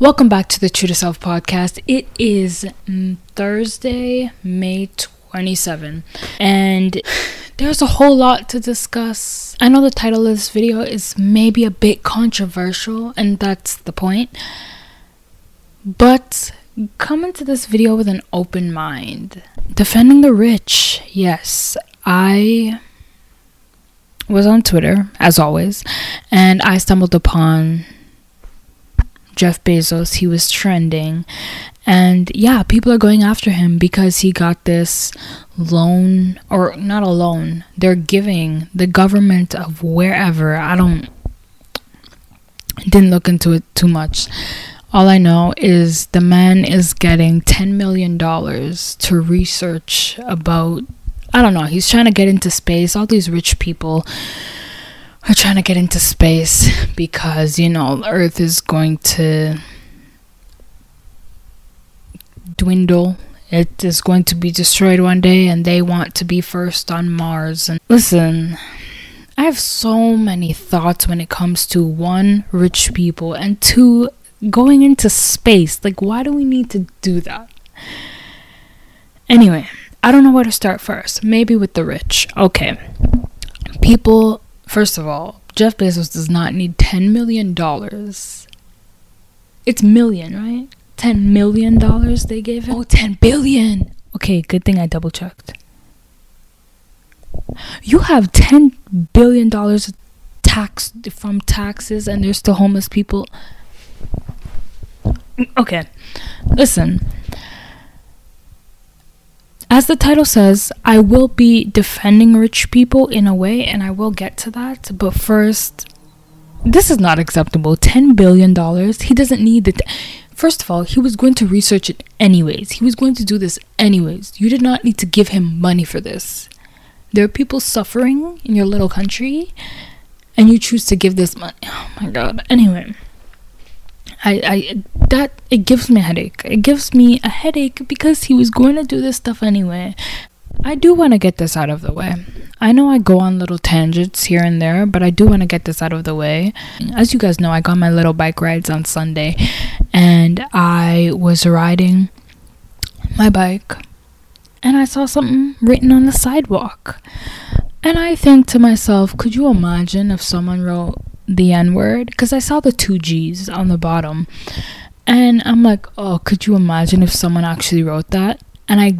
Welcome back to the True to Self podcast. It is mm, Thursday, May 27, and there's a whole lot to discuss. I know the title of this video is maybe a bit controversial, and that's the point. But come into this video with an open mind. Defending the rich, yes, I was on Twitter, as always, and I stumbled upon Jeff Bezos. He was trending. And yeah, people are going after him because he got this loan, or not a loan, they're giving the government of wherever. I don't, didn't look into it too much. All I know is the man is getting $10 million to research about, I don't know, he's trying to get into space. All these rich people are trying to get into space because, you know, Earth is going to dwindle. It is going to be destroyed one day, and they want to be first on Mars. And listen, I have so many thoughts when it comes to one, rich people, and two, going into space. Like, why do we need to do that? Anyway, I don't know where to start first. Maybe with the rich. Okay. People First of all, Jeff Bezos does not need $10 million. It's million, right? $10 million they gave him? Oh, 10 billion. Okay, good thing I double checked. You have $10 billion tax from taxes and there's still homeless people. Okay, listen. As the title says, I will be defending rich people in a way, and I will get to that. But first, this is not acceptable. $10 billion. He doesn't need it. First of all, he was going to research it anyways. He was going to do this anyways. You did not need to give him money for this. There are people suffering in your little country, and you choose to give this money. Oh my god. Anyway. I, I that it gives me a headache. It gives me a headache because he was going to do this stuff anyway. I do want to get this out of the way. I know I go on little tangents here and there, but I do want to get this out of the way. As you guys know, I got my little bike rides on Sunday and I was riding my bike and I saw something written on the sidewalk. And I think to myself, could you imagine if someone wrote the N word because I saw the two G's on the bottom. And I'm like, oh, could you imagine if someone actually wrote that? And I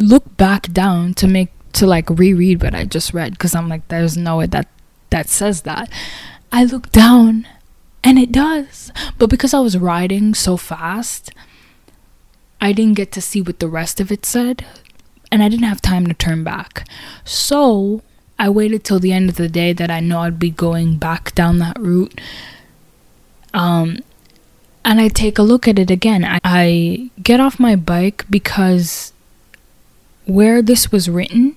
look back down to make to like reread what I just read because I'm like, there's no way that that says that. I look down and it does. But because I was riding so fast, I didn't get to see what the rest of it said. And I didn't have time to turn back. So I waited till the end of the day that I know I'd be going back down that route. Um, and I take a look at it again. I, I get off my bike because where this was written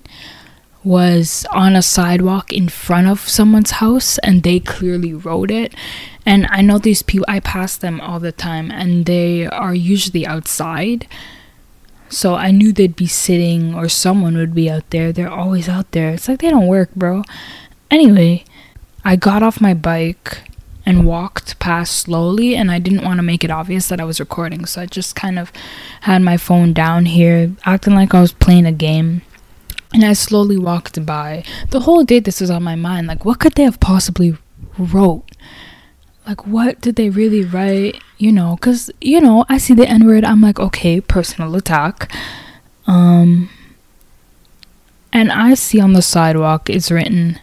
was on a sidewalk in front of someone's house and they clearly wrote it. And I know these people, I pass them all the time and they are usually outside. So I knew they'd be sitting or someone would be out there. They're always out there. It's like they don't work, bro. Anyway, I got off my bike and walked past slowly and I didn't want to make it obvious that I was recording. So I just kind of had my phone down here, acting like I was playing a game. And I slowly walked by. The whole day this was on my mind. Like what could they have possibly wrote? Like what did they really write you know? Because you know i see the n word i'm like okay personal attack. Um and i see on the sidewalk it's written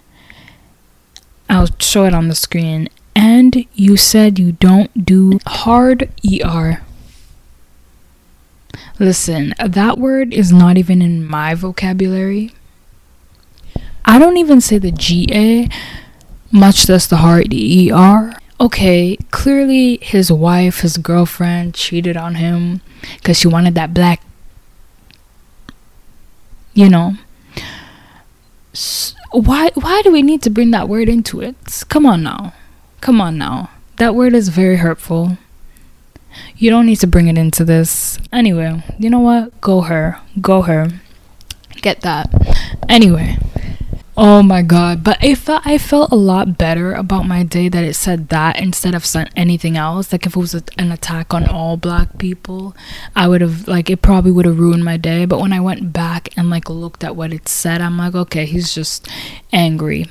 i'll show it on the screen and you said you don't do hard er listen that word is not even in my vocabulary. I don't even say the ga much less the hard er okay, clearly his wife, his girlfriend cheated on him because she wanted that black, you know. Why why do we need to bring that word into it? Come on now. Come on now. That word is very hurtful. You don't need to bring it into this. Anyway, you know what? Go her. Go her. Get that. Anyway. Oh my god! But I felt I felt a lot better about my day that it said that instead of anything else. Like if it was an attack on all black people, I would have like it probably would have ruined my day. But when I went back and like looked at what it said, I'm like, okay, he's just angry.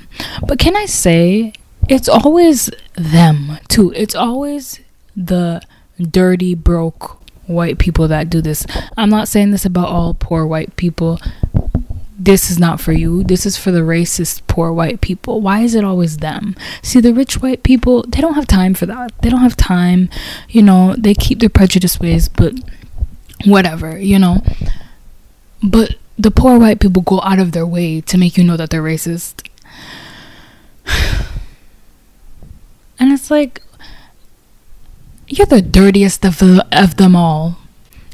But can I say it's always them too? It's always the dirty, broke white people that do this. I'm not saying this about all poor white people this is not for you. This is for the racist poor white people. Why is it always them? See, the rich white people, they don't have time for that. They don't have time. You know, they keep their prejudice ways, but whatever, you know. But the poor white people go out of their way to make you know that they're racist. and it's like, you're the dirtiest of, of them all.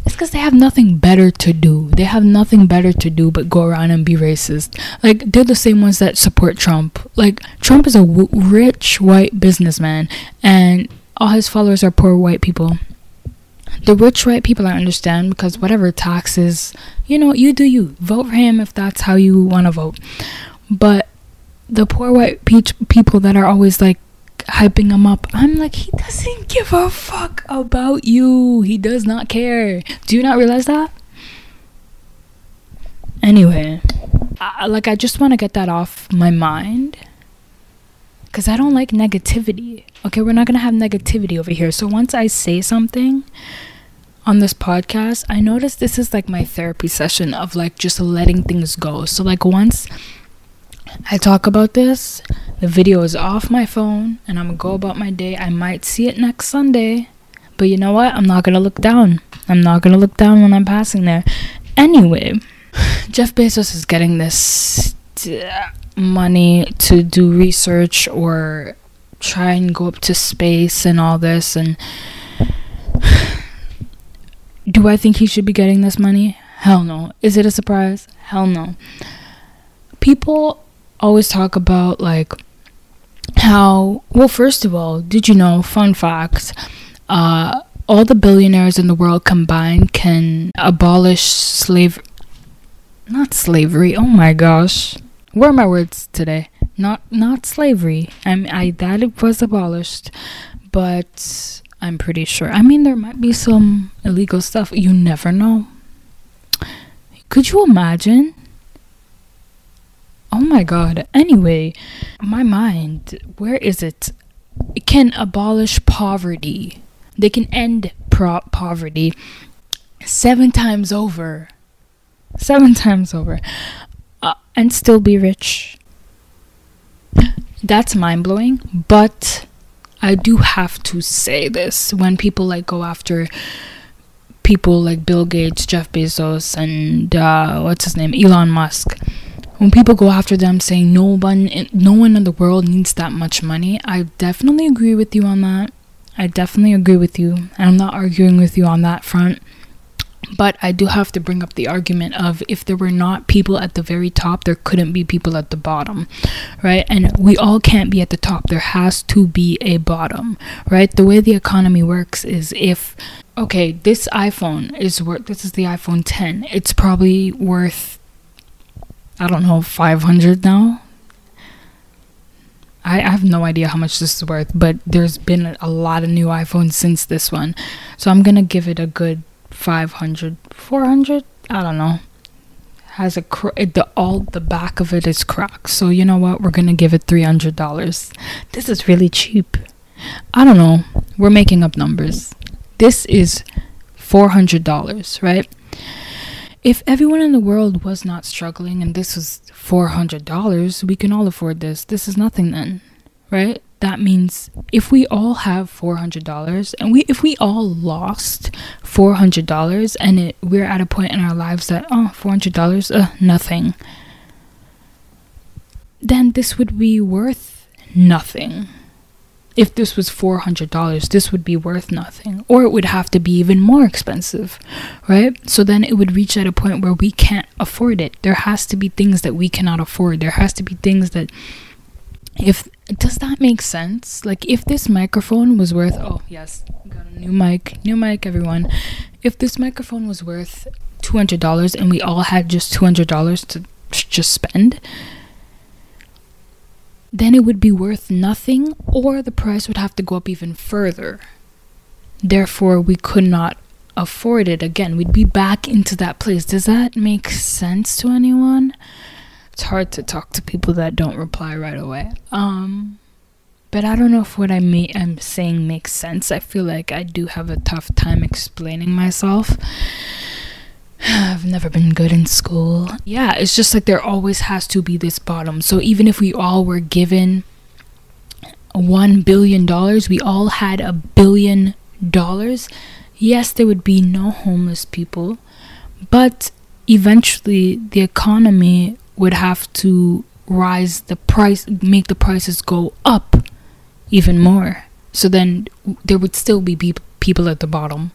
It's because they have nothing better to do. They have nothing better to do but go around and be racist. Like, they're the same ones that support Trump. Like, Trump is a w- rich white businessman, and all his followers are poor white people. The rich white people I understand because whatever taxes, you know, you do you. Vote for him if that's how you want to vote. But the poor white pe- people that are always like, hyping him up. I'm like, he doesn't give a fuck about you. He does not care. Do you not realize that? Anyway, I, like I just want to get that off my mind because I don't like negativity. Okay, we're not gonna have negativity over here. So once I say something on this podcast, I notice this is like my therapy session of like just letting things go. So like once I talk about this. The video is off my phone and I'm gonna go about my day. I might see it next Sunday, but you know what? I'm not gonna look down. I'm not gonna look down when I'm passing there. Anyway, Jeff Bezos is getting this money to do research or try and go up to space and all this and do I think he should be getting this money? Hell no. Is it a surprise? Hell no. People always talk about like how well first of all did you know fun fact uh all the billionaires in the world combined can abolish slave not slavery oh my gosh where are my words today? Not not slavery. I'm i that it was abolished but i'm pretty sure i mean there might be some illegal stuff you never know. Could you imagine Oh my god. Anyway, my mind, where is it? It can abolish poverty. They can end pro- poverty seven times over. Seven times over. Uh, and still be rich. That's mind blowing, but I do have to say this when people like go after people like Bill Gates, Jeff Bezos, and uh, what's his name, Elon Musk when people go after them saying no one no one in the world needs that much money i definitely agree with you on that. I definitely agree with you and i'm not arguing with you on that front. But i do have to bring up the argument of if there were not people at the very top there couldn't be people at the bottom right? And we all can't be at the top. There has to be a bottom right? The way the economy works is if okay this iphone is worth this is the iphone 10 it's probably worth I don't know, 500 now. I, have no idea how much this is worth, but there's been a lot of new iPhones since this one. So I'm going to give it a good 500, 400. I don't know. Has a cr- the all the back of it is cracked. So you know what? We're going to give it $300. This is really cheap. I don't know. We're making up numbers. This is $400, right? If everyone in the world was not struggling and this was $400, we can all afford this. This is nothing then, right? That means if we all have $400 and we if we all lost $400 and it, we're at a point in our lives that oh, $400 uh, nothing. Then this would be worth nothing if this was $400, this would be worth nothing. Or it would have to be even more expensive, right? So then it would reach at a point where we can't afford it. There has to be things that we cannot afford. There has to be things that, if, does that make sense? Like, if this microphone was worth, oh, yes, got a new mic, new mic, everyone. If this microphone was worth $200 and we all had just $200 to just spend, then it would be worth nothing or the price would have to go up even further. Therefore, we could not afford it again. We'd be back into that place. Does that make sense to anyone? It's hard to talk to people that don't reply right away. Um but I don't know if what I mean I'm saying makes sense. I feel like I do have a tough time explaining myself. Never been good in school. Yeah, it's just like there always has to be this bottom. So even if we all were given one billion dollars, we all had a billion dollars, yes, there would be no homeless people, but eventually the economy would have to rise the price, make the prices go up even more. So then there would still be people at the bottom.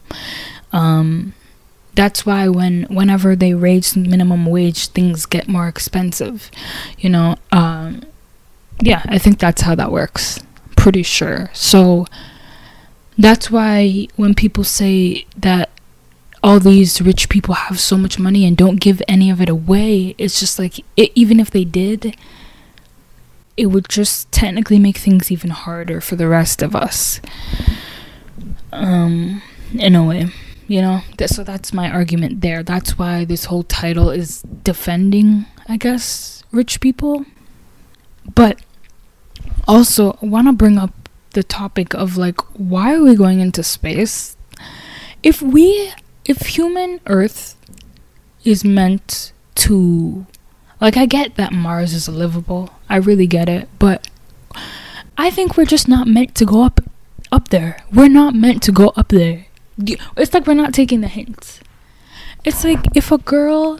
Um, that's why when whenever they raise minimum wage, things get more expensive. You know, um, yeah, I think that's how that works. Pretty sure. So that's why when people say that all these rich people have so much money and don't give any of it away, it's just like it, even if they did, it would just technically make things even harder for the rest of us. Um, in a way, you know. So that's my argument there. That's why this whole title is defending, I guess, rich people. But also, I want to bring up the topic of like why are we going into space if we if human earth is meant to like i get that mars is livable i really get it but i think we're just not meant to go up up there we're not meant to go up there it's like we're not taking the hints it's like if a girl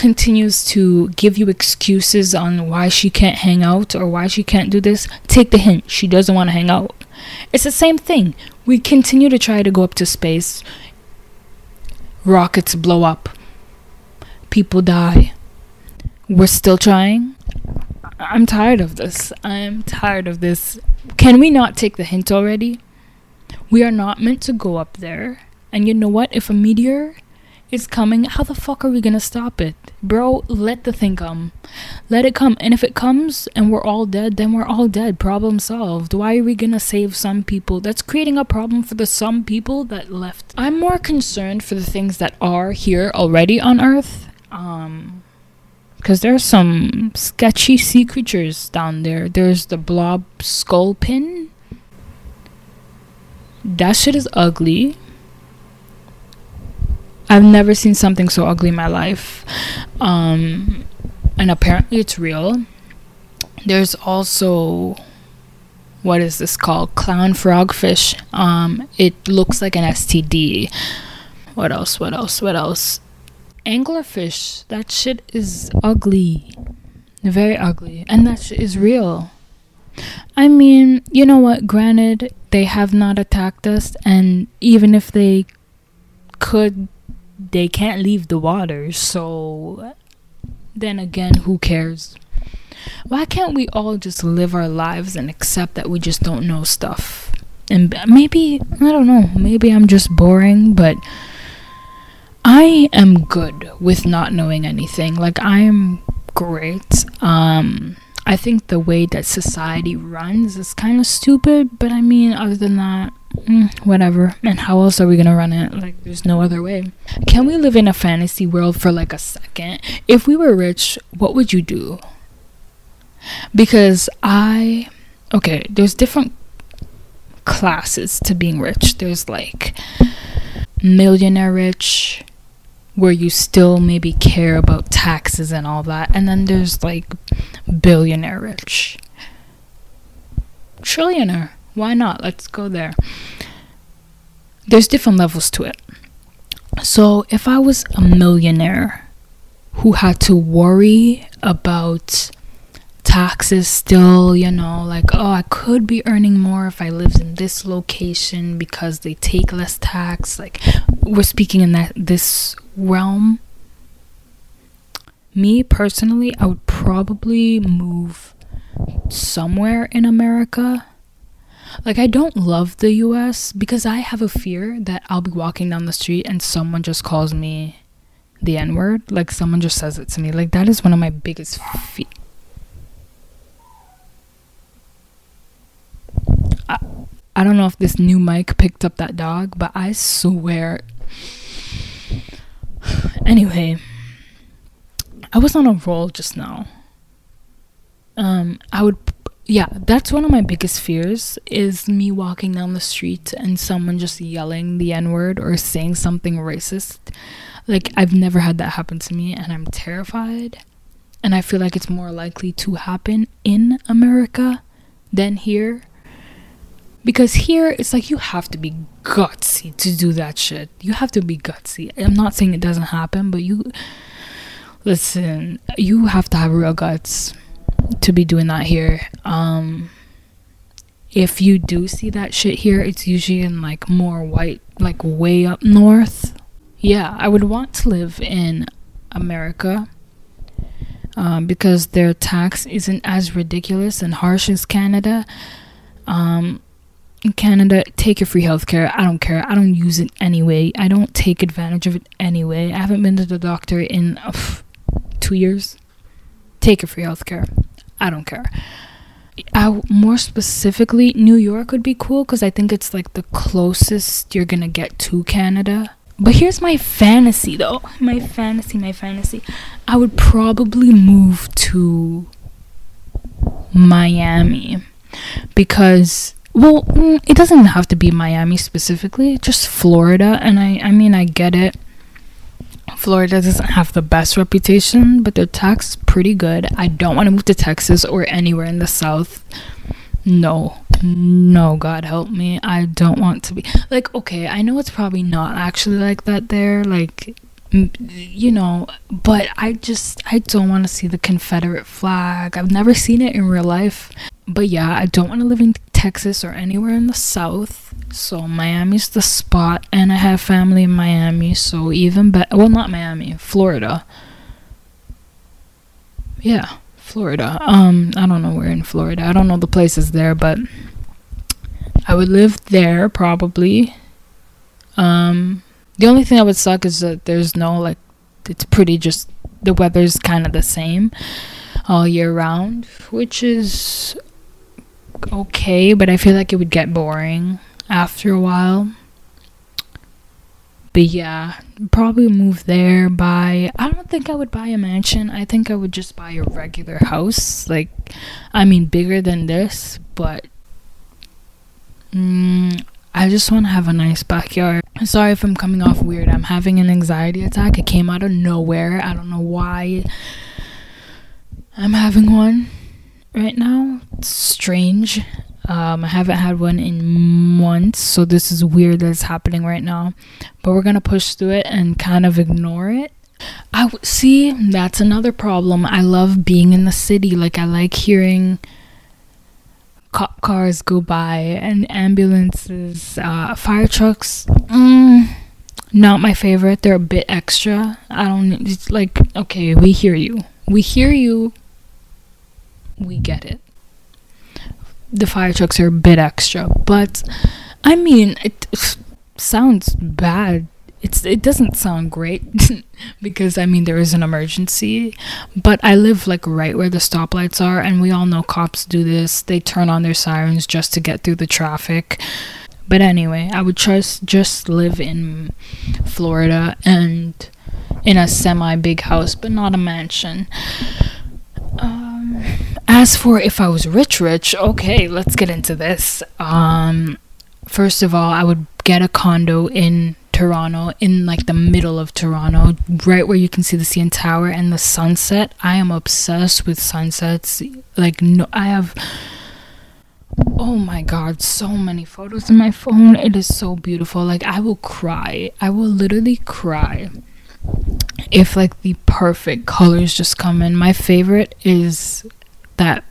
continues to give you excuses on why she can't hang out or why she can't do this, take the hint. She doesn't want to hang out. It's the same thing. We continue to try to go up to space. Rockets blow up. People die. We're still trying. I'm tired of this. I'm tired of this. Can we not take the hint already? We are not meant to go up there. And you know what? If a meteor is coming, how the fuck are we gonna stop it? Bro, let the thing come. Let it come. And if it comes and we're all dead, then we're all dead. Problem solved. Why are we gonna save some people? That's creating a problem for the some people that left. I'm more concerned for the things that are here already on Earth. Um because there's some sketchy sea creatures down there. There's the blob sculpin. That shit is ugly. I've never seen something so ugly in my life. Um, and apparently it's real. There's also what is this called? Clown frogfish. Um, it looks like an STD. What else? What else? What else? Anglerfish. That shit is ugly. Very ugly. And that shit is real. I mean, you know what? Granted, they have not attacked us, and even if they could they can't leave the water, so then again, who cares? Why can't we all just live our lives and accept that we just don't know stuff? And maybe, I don't know, maybe I'm just boring, but I am good with not knowing anything. Like, I am great. Um, I think the way that society runs is kind of stupid, but I mean, other than that, mm, whatever. And how else are we gonna run it? Like, there's no other way. Can we live in a fantasy world for like a second? If we were rich, what would you do? Because I, okay, there's different classes to being rich. There's like millionaire rich, where you still maybe care about taxes and all that. And then there's like billionaire rich. Trillionaire. Why not? Let's go there. There's different levels to it. So if I was a millionaire who had to worry about taxes still, you know, like, oh, I could be earning more if I lived in this location because they take less tax. Like, we're speaking in that this realm. Me personally, I would probably move somewhere in America. Like, I don't love the US because I have a fear that I'll be walking down the street and someone just calls me the N word. Like, someone just says it to me. Like, that is one of my biggest fears I, I don't know if this new mic picked up that dog, but I swear. Anyway, I was on a roll just now. Um, I would, yeah, that's one of my biggest fears is me walking down the street and someone just yelling the N word or saying something racist. Like, I've never had that happen to me, and I'm terrified. And I feel like it's more likely to happen in America than here. Because here, it's like you have to be gutsy to do that shit. You have to be gutsy. I'm not saying it doesn't happen, but you. Listen, you have to have real guts to be doing that here. Um. If you do see that shit here, it's usually in like more white, like way up north. Yeah, I would want to live in America um, because their tax isn't as ridiculous and harsh as Canada. Um, in Canada, take your free healthcare. I don't care. I don't use it anyway. I don't take advantage of it anyway. I haven't been to the doctor in uh, two years. Take your free healthcare. I don't care. I, more specifically, New York would be cool because I think it's like the closest you're gonna get to Canada. But here's my fantasy though. My fantasy, my fantasy. I would probably move to Miami because well, mm, it doesn't have to be Miami specifically, just Florida and I I mean I get it. Florida doesn't have the best reputation, but their tax pretty good. I don't want to move to Texas or anywhere in the south. No, no, God help me. I don't want to be like, okay, I know it's probably not actually like that there, like, you know, but I just, I don't want to see the Confederate flag. I've never seen it in real life. But yeah, I don't want to live in Texas or anywhere in the South. So Miami's the spot, and I have family in Miami, so even better. Well, not Miami, Florida. Yeah. Florida. Um, I don't know where in Florida. I don't know the places there, but I would live there probably. Um, the only thing that would suck is that there's no like it's pretty just the weather's kind of the same all year round, which is okay, but I feel like it would get boring after a while. But yeah, probably move there, buy. I don't think I would buy a mansion. I think I would just buy a regular house. Like, I mean, bigger than this, but. Mm, I just want to have a nice backyard. Sorry if I'm coming off weird. I'm having an anxiety attack. It came out of nowhere. I don't know why I'm having one right now. It's strange. Um, I haven't had one in months, so this is weird that's happening right now. But we're gonna push through it and kind of ignore it. I w- see that's another problem. I love being in the city. Like I like hearing cop cars go by and ambulances, uh, fire trucks. Mm, not my favorite. They're a bit extra. I don't. It's like okay, we hear you. We hear you. We get it the fire trucks are a bit extra, but I mean, it sounds bad. It's it doesn't sound great because I mean there is an emergency, but I live like right where the stoplights are, and we all know cops do this. They turn on their sirens just to get through the traffic. But anyway, I would just just live in Florida and in a semi big house, but not a mansion. As for if I was rich, rich, okay, let's get into this. Um, first of all, I would get a condo in Toronto, in like the middle of Toronto, right where you can see the CN Tower and the sunset. I am obsessed with sunsets. Like, no, I have. Oh my god, so many photos in my phone. It is so beautiful. Like, I will cry. I will literally cry if like the perfect colors just come in. My favorite is that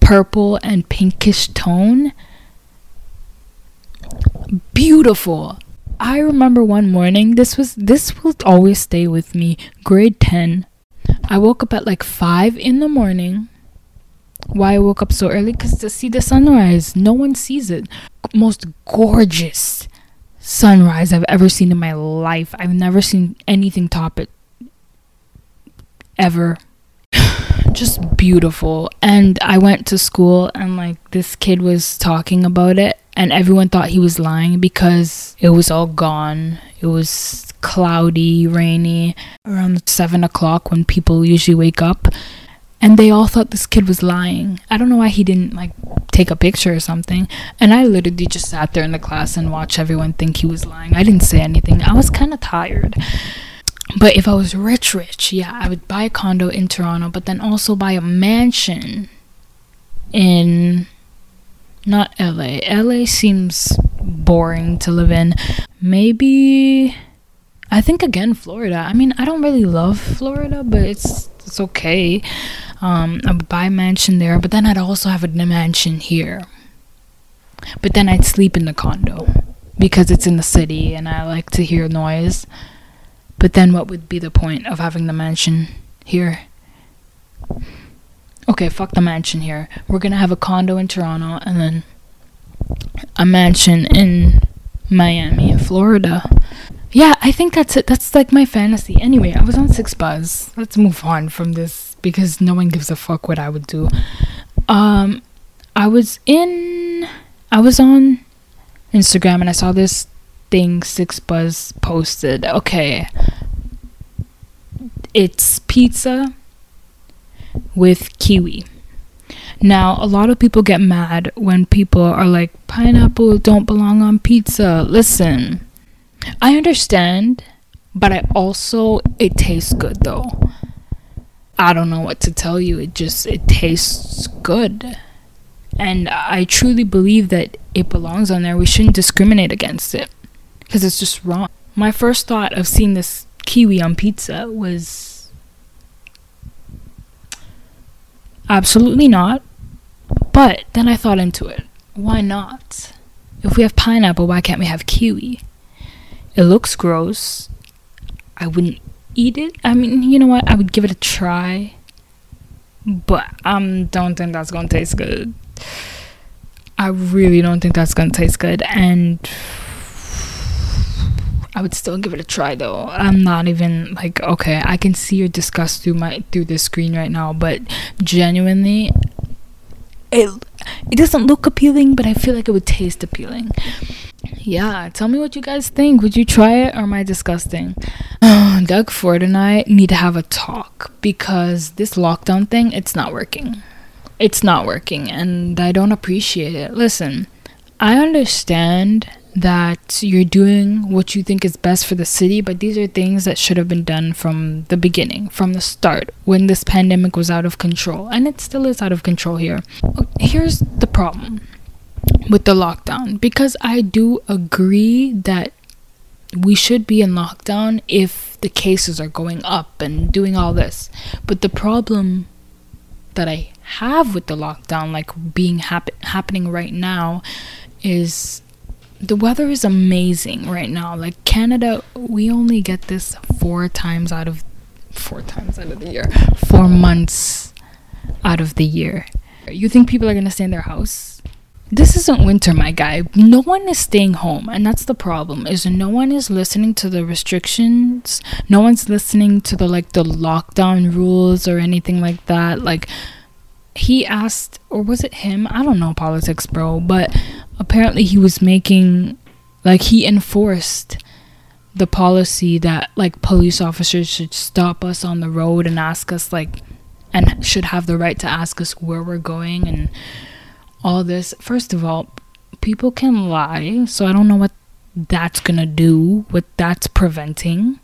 purple and pinkish tone. Beautiful. I remember one morning, this was this will always stay with me. Grade 10. I woke up at like 5 in the morning. Why I woke up so early? Because to see the sunrise. No one sees it. Most gorgeous sunrise I've ever seen in my life. I've never seen anything top it ever. Just beautiful. And I went to school and like this kid was talking about it and everyone thought he was lying because it was all gone. It was cloudy, rainy around seven o'clock when people usually wake up. And they all thought this kid was lying. I don't know why he didn't like take a picture or something. And I literally just sat there in the class and watched everyone think he was lying. I didn't say anything. I was kind of tired. But if I was rich, rich, yeah, I would buy a condo in Toronto, but then also buy a mansion in not LA. LA seems boring to live in. Maybe I think again Florida. I mean, I don't really love Florida, but it's it's okay. Um, I would buy a mansion there, but then I'd also have a mansion here. But then I'd sleep in the condo because it's in the city and I like to hear noise. But then what would be the point of having the mansion here? Okay, fuck the mansion here. We're gonna have a condo in Toronto and then a mansion in Miami, Florida. Yeah, I think that's it. That's like my fantasy. Anyway, I was on 6ixBuzz. Let's move on from this because no one gives a fuck what I would do. Um, I was in. I was on Instagram and I saw this thing 6ixBuzz posted. Okay. It's pizza with kiwi. Now, a lot of people get mad when people are like, pineapple don't belong on pizza. Listen, I understand, but I also, it tastes good though. I don't know what to tell you. It just, it tastes good. And I truly believe that it belongs on there. We shouldn't discriminate against it because it's just wrong. My first thought of seeing this kiwi on pizza was absolutely not. But then I thought into it. Why not? If we have pineapple, why can't we have kiwi? It looks gross. I wouldn't eat it. I mean, you know what? I would give it a try. But I um, don't think that's going to taste good. I really don't think that's going to taste good. And I would still give it a try though. I'm not even like okay, I can see your disgust through my through the screen right now, but genuinely it it doesn't look appealing, but I feel like it would taste appealing. Yeah, tell me what you guys think. Would you try it or am I disgusting? Doug Ford and I need to have a talk because this lockdown thing, it's not working. It's not working and I don't appreciate it. Listen, I understand that you're doing what you think is best for the city, but these are things that should have been done from the beginning, from the start, when this pandemic was out of control. And it still is out of control here. Here's the problem with the lockdown because I do agree that we should be in lockdown if the cases are going up and doing all this. But the problem that I have with the lockdown, like being hap- happening right now, is the weather is amazing right now. Like Canada, we only get this four times out of four times out of the year, four months out of the year. You think people are gonna stay in their house? This isn't winter, my guy. No one is staying home, and that's the problem. Is no one is listening to the restrictions. No one's listening to the like the lockdown rules or anything like that. Like he asked, or was it him? I don't know politics, bro, but apparently he was making like he enforced the policy that like police officers should stop us on the road and ask us like and should have the right to ask us where we're going and all this. First of all people can lie so i don't know what that's gonna do what that's preventing.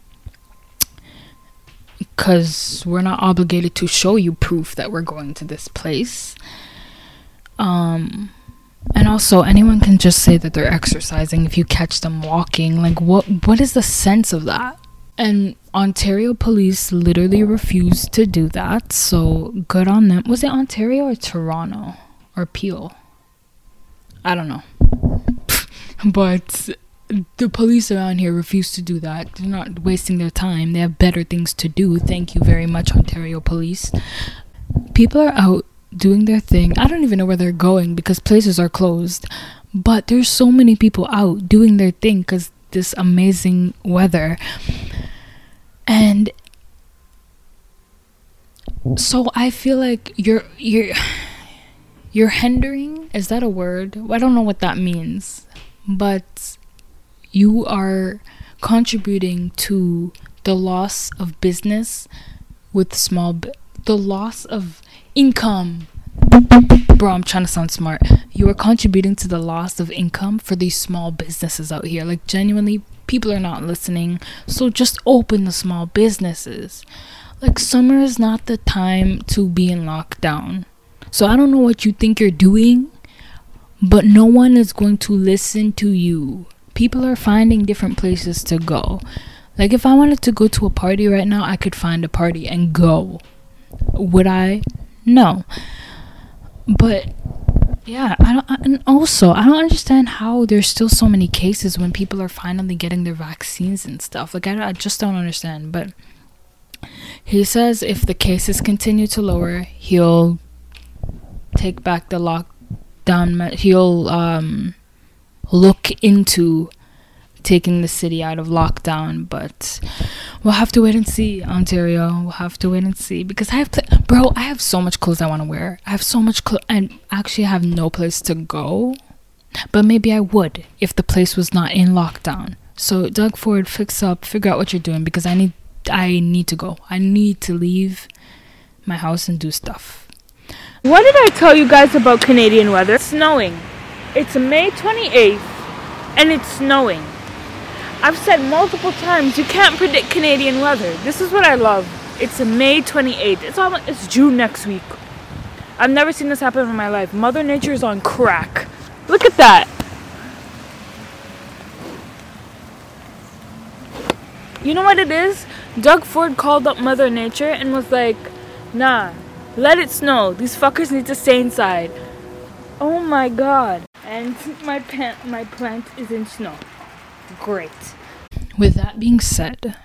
Because we're not obligated to show you proof that we're going to this place. Um and also, anyone can just say that they're exercising if you catch them walking. Like, what? What is the sense of that? And Ontario police literally refused to do that. So good on them. Was it Ontario or Toronto or Peel? I don't know. but the police around here refuse to do that. They're not wasting their time. They have better things to do. Thank you very much, Ontario police. People are out doing their thing. I don't even know where they're going because places are closed. But there's so many people out doing their thing because this amazing weather. And so I feel like you're you're you're hindering. Is that a word? I don't know what that means, but you are contributing to the loss of business with small the loss of income. Bro i'm trying to sound smart. You are contributing to the loss of income for these small businesses out here. Like genuinely people are not listening. So just open the small businesses. Like summer is not the time to be in lockdown. So i don't know what you think you're doing but no one is going to listen to you. People are finding different places to go. Like if i wanted to go to a party right now i could find a party and go. Would i no but yeah, I don't. And also, I don't understand how there's still so many cases when people are finally getting their vaccines and stuff. Like I, I just don't understand. But he says if the cases continue to lower, he'll take back the lockdown. He'll um look into taking the city out of lockdown, but we'll have to wait and see, Ontario. We'll have to wait and see because I have bro. I have so much clothes I want to wear. I have so much clothes, and actually have no place to go. But maybe I would if the place was not in lockdown. So Doug Ford, fix up, figure out what you're doing because I need, I need to go. I need to leave my house and do stuff. What did I tell you guys about Canadian weather? It's snowing. It's May 28th and it's snowing. I've said multiple times you can't predict Canadian weather. This is what I love. It's May 28th. It's almost it's June next week. I've never seen this happen in my life. Mother Nature is on crack. Look at that. You know what it is? Doug Ford called up Mother Nature and was like, "Nah, let it snow. These fuckers need to stay inside." Oh my god. And my plant my plant is in snow great. With that being said,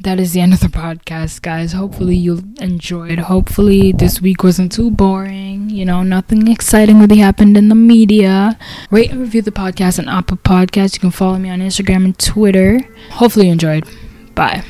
that is the end of the podcast, guys. Hopefully, you enjoyed. Hopefully, this week wasn't too boring. You know, nothing exciting really happened in the media. Rate and review the podcast on Apple Podcast. You can follow me on Instagram and Twitter. Hopefully, you enjoyed. Bye.